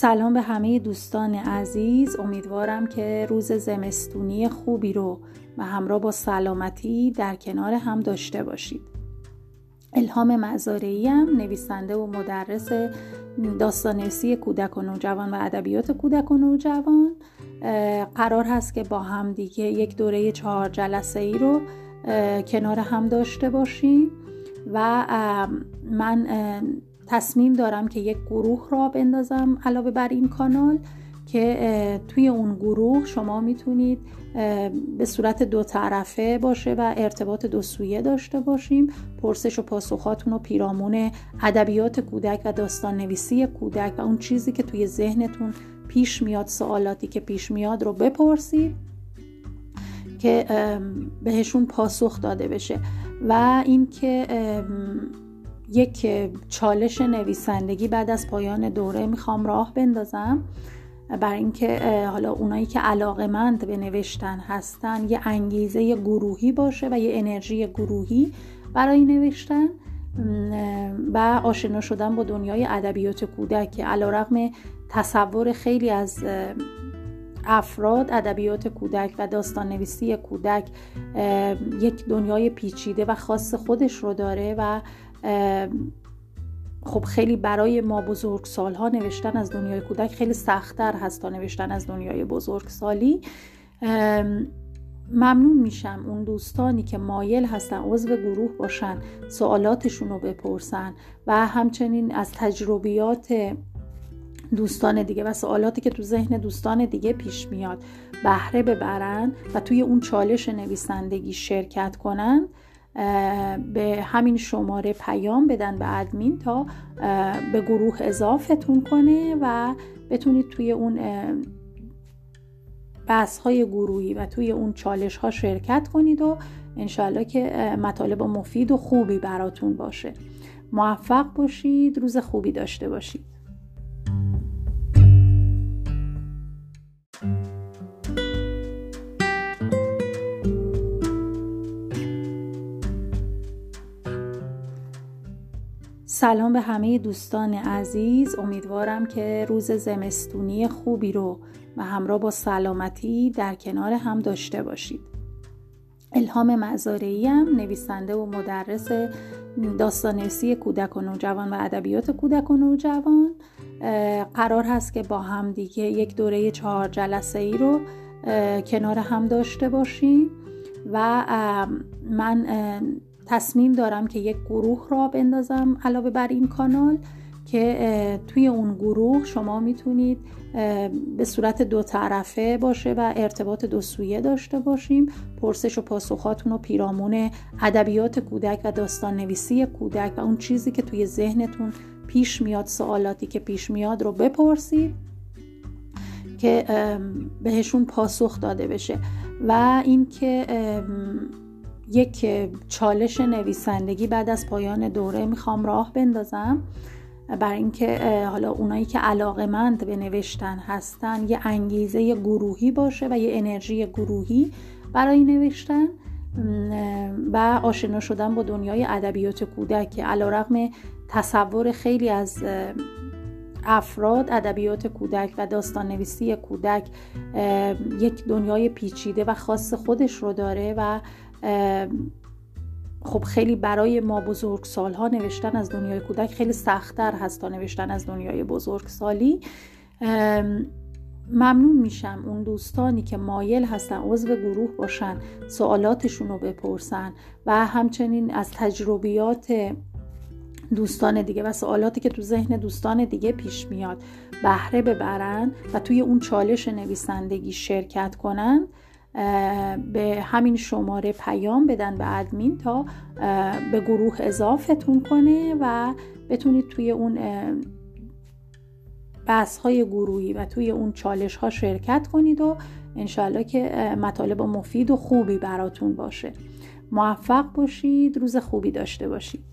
سلام به همه دوستان عزیز. امیدوارم که روز زمستونی خوبی رو و همراه با سلامتی در کنار هم داشته باشید. الهام مزارعی هم نویسنده و مدرس داستانرسی کودک و نوجوان و ادبیات کودک و نوجوان. قرار هست که با هم دیگه یک دوره چهار جلسه ای رو کنار هم داشته باشیم. و من تصمیم دارم که یک گروه را بندازم علاوه بر این کانال که توی اون گروه شما می‌تونید به صورت دو طرفه باشه و ارتباط دو سویه داشته باشیم. پرسش و پاسخاتون و پیرامون ادبیات کودک و داستان نویسی کودک و اون چیزی که توی ذهنتون پیش میاد سوالاتی که پیش میاد رو بپرسید که بهشون پاسخ داده بشه. و اینکه یک چالش نویسندگی بعد از پایان دوره می‌خوام راه بندازم. برای اینکه حالا اونایی که علاقمند به نوشتن هستن یه انگیزه گروهی باشه و یه انرژی گروهی برای نوشتن. و آشنا شدن با دنیای ادبیات کودک که علیرغم تصور خیلی از افراد ادبیات کودک و داستان نویسی کودک یک دنیای پیچیده و خاص خودش رو داره و خب خیلی برای ما بزرگ سالها نوشتن از دنیای کودک خیلی سختتر هست تا نوشتن از دنیای بزرگ سالی. ممنون میشم اون دوستانی که مایل هستن عضو گروه باشن سوالاتشون رو بپرسن و همچنین از تجربیات دوستان دیگه و سوالاتی که تو ذهن دوستان دیگه پیش میاد بهره ببرن و توی اون چالش نویسندگی شرکت کنن. به همین شماره پیام بدن به ادمین تا به گروه اضافتون کنه و بتونید توی اون بحث های گروهی و توی اون چالش ها شرکت کنید و انشالله که مطالب مفید و خوبی براتون باشه. موفق باشید روز خوبی داشته باشید. سلام به همه دوستان عزیز. امیدوارم که روز زمستونی خوبی رو و همراه با سلامتی در کنار هم داشته باشید. الهام مزارعی هم نویسنده و مدرس داستانرسی کودک و نوجوان و ادبیات کودک و نوجوان قرار هست که با هم دیگه یک دوره چهار جلسه ای رو کنار هم داشته باشیم. و من تصمیم دارم که یک گروه را بندازم علاوه بر این کانال که توی اون گروه شما می‌تونید به صورت دو طرفه باشه و ارتباط دو سویه داشته باشیم. پرسش و پاسخاتون و پیرامون ادبیات کودک و داستان نویسی کودک و اون چیزی که توی ذهنتون پیش میاد سوالاتی که پیش میاد رو بپرسید که بهشون پاسخ داده بشه. و اینکه یک چالش نویسندگی بعد از پایان دوره می‌خوام راه بندازم برای اینکه حالا اونایی که علاقمند به نوشتن هستن یه انگیزه گروهی باشه و یه انرژی گروهی برای نوشتن و آشنا شدن با دنیای ادبیات کودک که علیرغم تصور خیلی از افراد ادبیات کودک و داستان نویسی کودک یک دنیای پیچیده و خاص خودش رو داره و خب خیلی برای ما بزرگ سالها نوشتن از دنیای کودک خیلی سختتر هست تا نوشتن از دنیای بزرگ سالی. ممنون میشم اون دوستانی که مایل هستن عضو گروه باشن سوالاتشون رو بپرسن و همچنین از تجربیات دوستان دیگه و سوالاتی که تو ذهن دوستان دیگه پیش میاد بهره ببرن و توی اون چالش نویسندگی شرکت کنن. به همین شماره پیام بدن به ادمین تا به گروه اضافتون کنه و بتونید توی اون بحث های گروهی و توی اون چالش ها شرکت کنید و انشالله که مطالب مفید و خوبی براتون باشه. موفق باشید روز خوبی داشته باشید.